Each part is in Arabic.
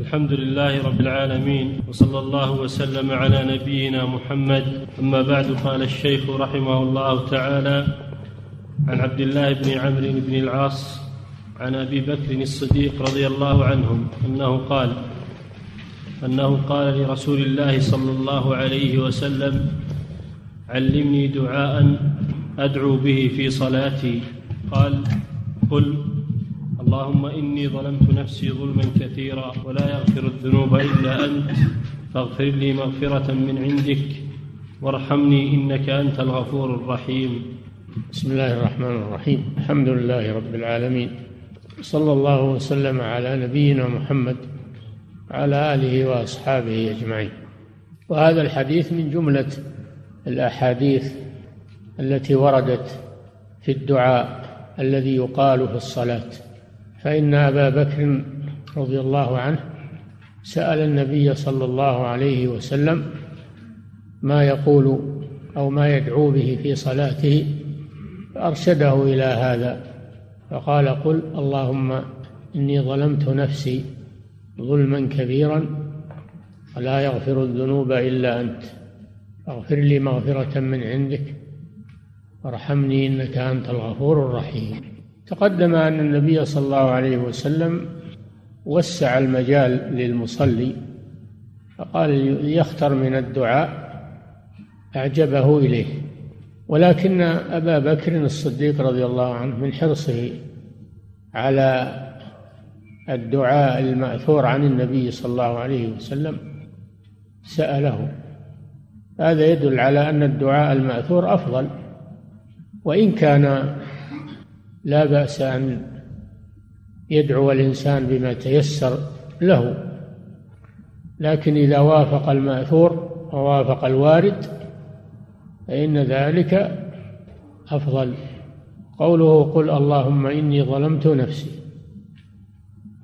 الحمد لله رب العالمين وصلى الله وسلم على نبينا محمد. أما بعد قال الشيخ رحمه الله تعالى عن عبد الله بن عمرو بن العاص عن أبي بكر الصديق رضي الله عنهم أنه قال أنه قال لرسول الله صلى الله عليه وسلم علمني دعاء أدعو به في صلاتي. قال قل اللهم إني ظلمت نفسي ظلما كثيرا ولا يغفر الذنوب إلا أنت. فاغفر لي مغفرة من عندك. وارحمني إنك أنت الغفور الرحيم. بسم الله الرحمن الرحيم. الحمد لله رب العالمين. صلى الله وسلم على نبينا محمد وعلى آله وأصحابه أجمعين. وهذا الحديث من جملة الأحاديث التي وردت في الدعاء الذي يقال في الصلاة. فإن أبا بكر رضي الله عنه سأل النبي صلى الله عليه وسلم ما يقول أو ما يدعو به في صلاته فأرشده إلى هذا فقال قل اللهم إني ظلمت نفسي ظلما كبيرا ولا يغفر الذنوب إلا أنت فاغفر لي مغفرة من عندك وارحمني إنك أنت الغفور الرحيم. تقدم أن النبي صلى الله عليه وسلم وسع المجال للمصلي فقال يختر من الدعاء أعجبه إليه. ولكن أبا بكر الصديق رضي الله عنه من حرصه على الدعاء المأثور عن النبي صلى الله عليه وسلم سأله. هذا يدل على أن الدعاء المأثور أفضل وإن كان لا بأس أن يدعو الإنسان بما تيسر له. لكن إذا وافق المأثور ووافق الوارد فإن ذلك أفضل. قوله قل اللهم إني ظلمت نفسي.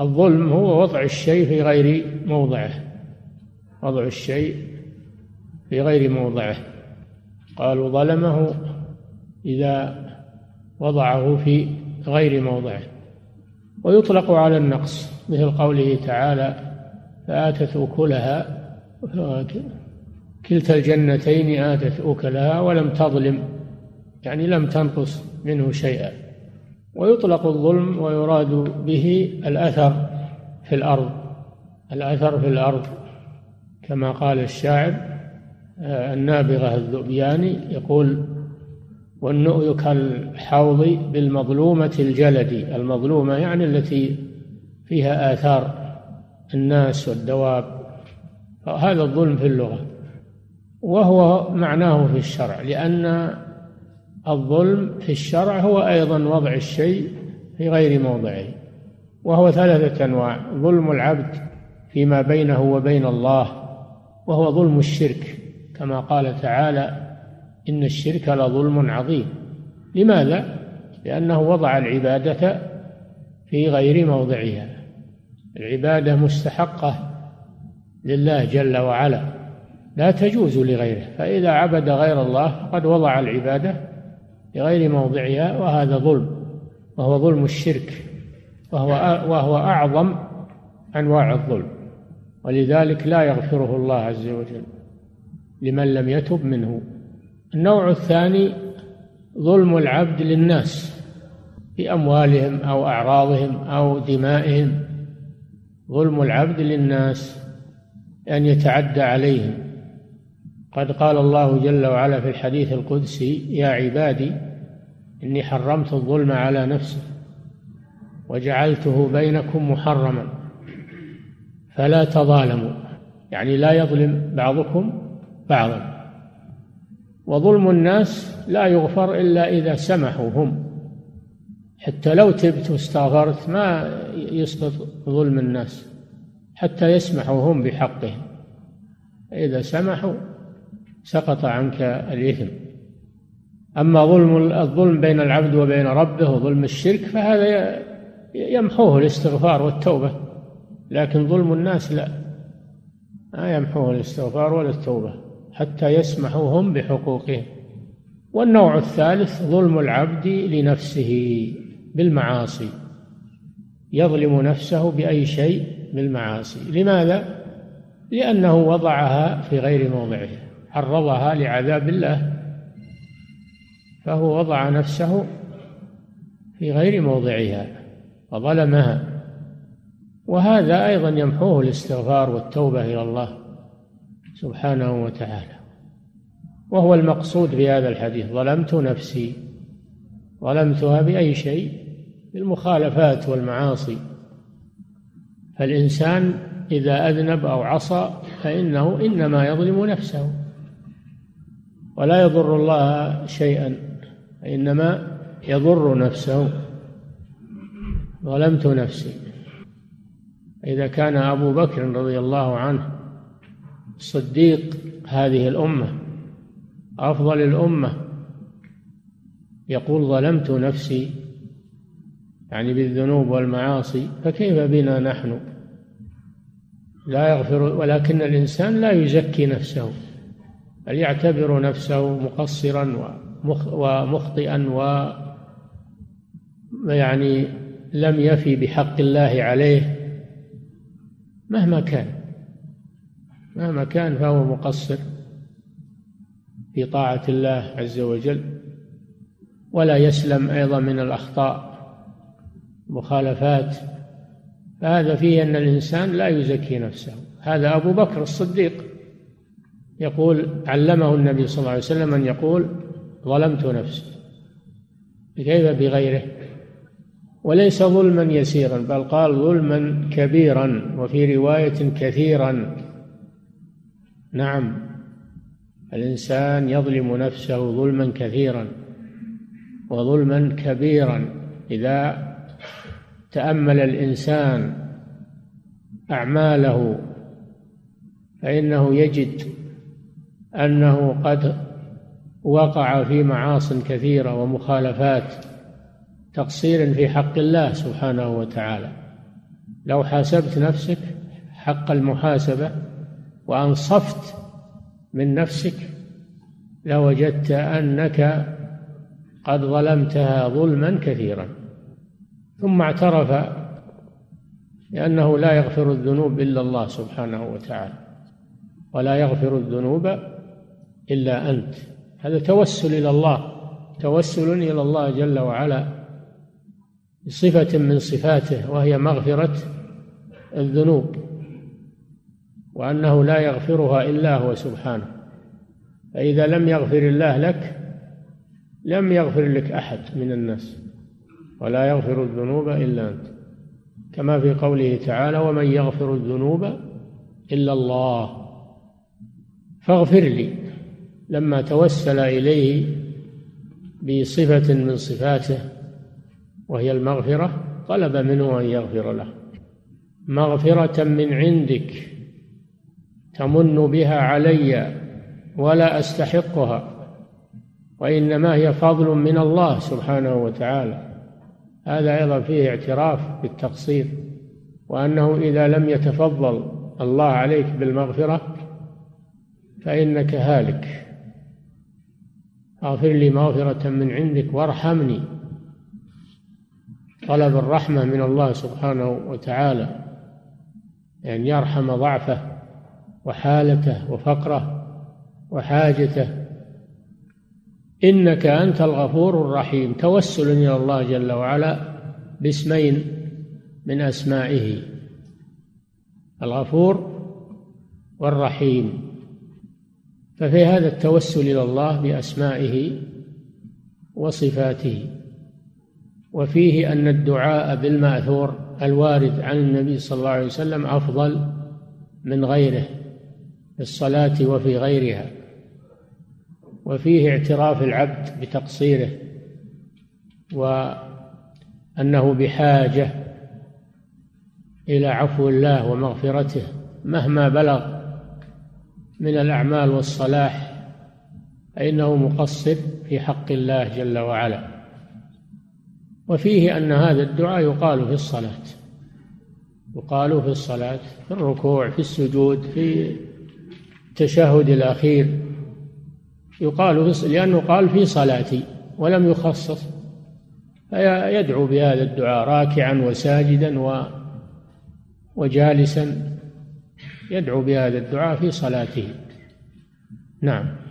الظلم هو وضع الشيء في غير موضعه. وضع الشيء في غير موضعه. قالوا ظلمه إذا وضعه في غير موضعه. ويطلق على النقص مثل قوله تعالى فآتت أكلها كلتا الجنتين آتت أكلها ولم تظلم يعني لم تنقص منه شيئا. ويطلق الظلم ويراد به الأثر في الأرض. الأثر في الأرض كما قال الشاعر آه، النابغة الذؤبياني يقول والنؤي كالحوض بالمظلومة الجلد. المظلومة يعني التي فيها آثار الناس والدواب. هذا الظلم في اللغة. وهو معناه في الشرع لأن الظلم في الشرع هو أيضا وضع الشيء في غير موضعه. وهو ثلاثة أنواع ظلم العبد فيما بينه وبين الله وهو ظلم الشرك كما قال تعالى إن الشرك لظلم عظيم. لماذا؟ لأنه وضع العبادة في غير موضعها. العبادة مستحقة لله جل وعلا لا تجوز لغيره. فإذا عبد غير الله فقد وضع العبادة في غير موضعها وهذا ظلم وهو ظلم الشرك وهو وهو أعظم أنواع الظلم. ولذلك لا يغفره الله عز وجل لمن لم يتب منه. النوع الثاني ظلم العبد للناس في أموالهم أو أعراضهم أو دمائهم. ظلم العبد للناس أن يتعدى عليهم. قد قال الله جل وعلا في الحديث القدسي يا عبادي إني حرمت الظلم على نفسي وجعلته بينكم محرما فلا تظالموا. يعني لا يظلم بعضكم بعضا. وظلم الناس لا يغفر إلا إذا سمحوا هم. حتى لو تبت واستغفرت ما يسقط ظلم الناس حتى يسمحوا هم بحقهم. إذا سمحوا سقط عنك الإثم. أما ظلم الظلم بين العبد وبين ربه وظلم الشرك فهذا يمحوه الاستغفار والتوبة لكن ظلم الناس لا. ما يمحوه الاستغفار ولا التوبة. حتى يسمحوا هم بحقوقهم. والنوع الثالث ظلم العبد لنفسه بالمعاصي. يظلم نفسه بأي شيء بالمعاصي. لماذا؟ لأنه وضعها في غير موضعها عرضها لعذاب الله. فهو وضع نفسه في غير موضعها وظلمها. وهذا أيضا يمحوه الاستغفار والتوبة إلى الله. سبحانه وتعالى. وهو المقصود في هذا الحديث ظلمت نفسي ظلمتها بأي شيء بالمخالفات والمعاصي. فالإنسان إذا أذنب أو عصى فإنه إنما يظلم نفسه ولا يضر الله شيئا إنما يضر نفسه. ظلمت نفسي. إذا كان أبو بكر رضي الله عنه صديق هذه الأمة أفضل الأمة. يقول ظلمت نفسي يعني بالذنوب والمعاصي فكيف بنا نحن؟ لا يغفر ولكن الإنسان لا يزكي نفسه بل يعتبر نفسه مقصرا ومخطئا و يعني لم يفي بحق الله عليه مهما كان. مهما كان فهو مقصر في طاعة الله عز وجل ولا يسلم أيضا من الأخطاء مخالفات. فهذا فيه أن الإنسان لا يزكي نفسه. هذا أبو بكر الصديق يقول علمه النبي صلى الله عليه وسلم أن يقول ظلمت نفسي. كيف بغيره. وليس ظلما يسيرا بل قال ظلما كبيرا وفي رواية كثيرا. نعم. الإنسان يظلم نفسه ظلما كثيرا وظلما كبيرا. إذا تأمل الإنسان أعماله فإنه يجد أنه قد وقع في معاص كثيرة ومخالفات تقصير في حق الله سبحانه وتعالى. لو حاسبت نفسك حق المحاسبة وأنصفت من نفسك لوجدت أنك قد ظلمتها ظلما كثيرا ثم اعترف لأنه لا يغفر الذنوب إلا الله سبحانه وتعالى ولا يغفر الذنوب إلا أنت. هذا توسل إلى الله توسل إلى الله جل وعلا بصفة من صفاته وهي مغفرة الذنوب. وأنه لا يغفرها إلا هو سبحانه. فإذا لم يغفر الله لك لم يغفر لك أحد من الناس ولا يغفر الذنوب إلا أنت. كما في قوله تعالى ومن يغفر الذنوب إلا الله. فاغفر لي لما توسل إليه بصفة من صفاته وهي المغفرة طلب منه أن يغفر له. مغفرة من عندك تمن بها علي ولا أستحقها وإنما هي فضل من الله سبحانه وتعالى. هذا أيضا فيه اعتراف بالتقصير وأنه إذا لم يتفضل الله عليك بالمغفرة فإنك هالك. اغفر لي مغفرة من عندك وارحمني. طلب الرحمة من الله سبحانه وتعالى أن يعني يرحم ضعفه وحالته وفقره وحاجته. إنك أنت الغفور الرحيم. توسل إلى الله جل وعلا باسمين من أسمائه. الغفور والرحيم. ففي هذا التوسل إلى الله بأسمائه وصفاته. وفيه أن الدعاء بالمأثور الوارد عن النبي صلى الله عليه وسلم أفضل من غيره. في الصلاة وفي غيرها. وفيه اعتراف العبد بتقصيره وأنه بحاجة إلى عفو الله ومغفرته مهما بلغ من الأعمال والصلاح فإنه مقصر في حق الله جل وعلا. وفيه أن هذا الدعاء يقال في الصلاة يقال في الصلاة في الركوع في السجود في التشهد الأخير. يقال لأنه قال في صلاتي ولم يخصص. فيدعو بهذا الدعاء راكعا وساجدا وجالسا. يدعو بهذا الدعاء في صلاته. نعم.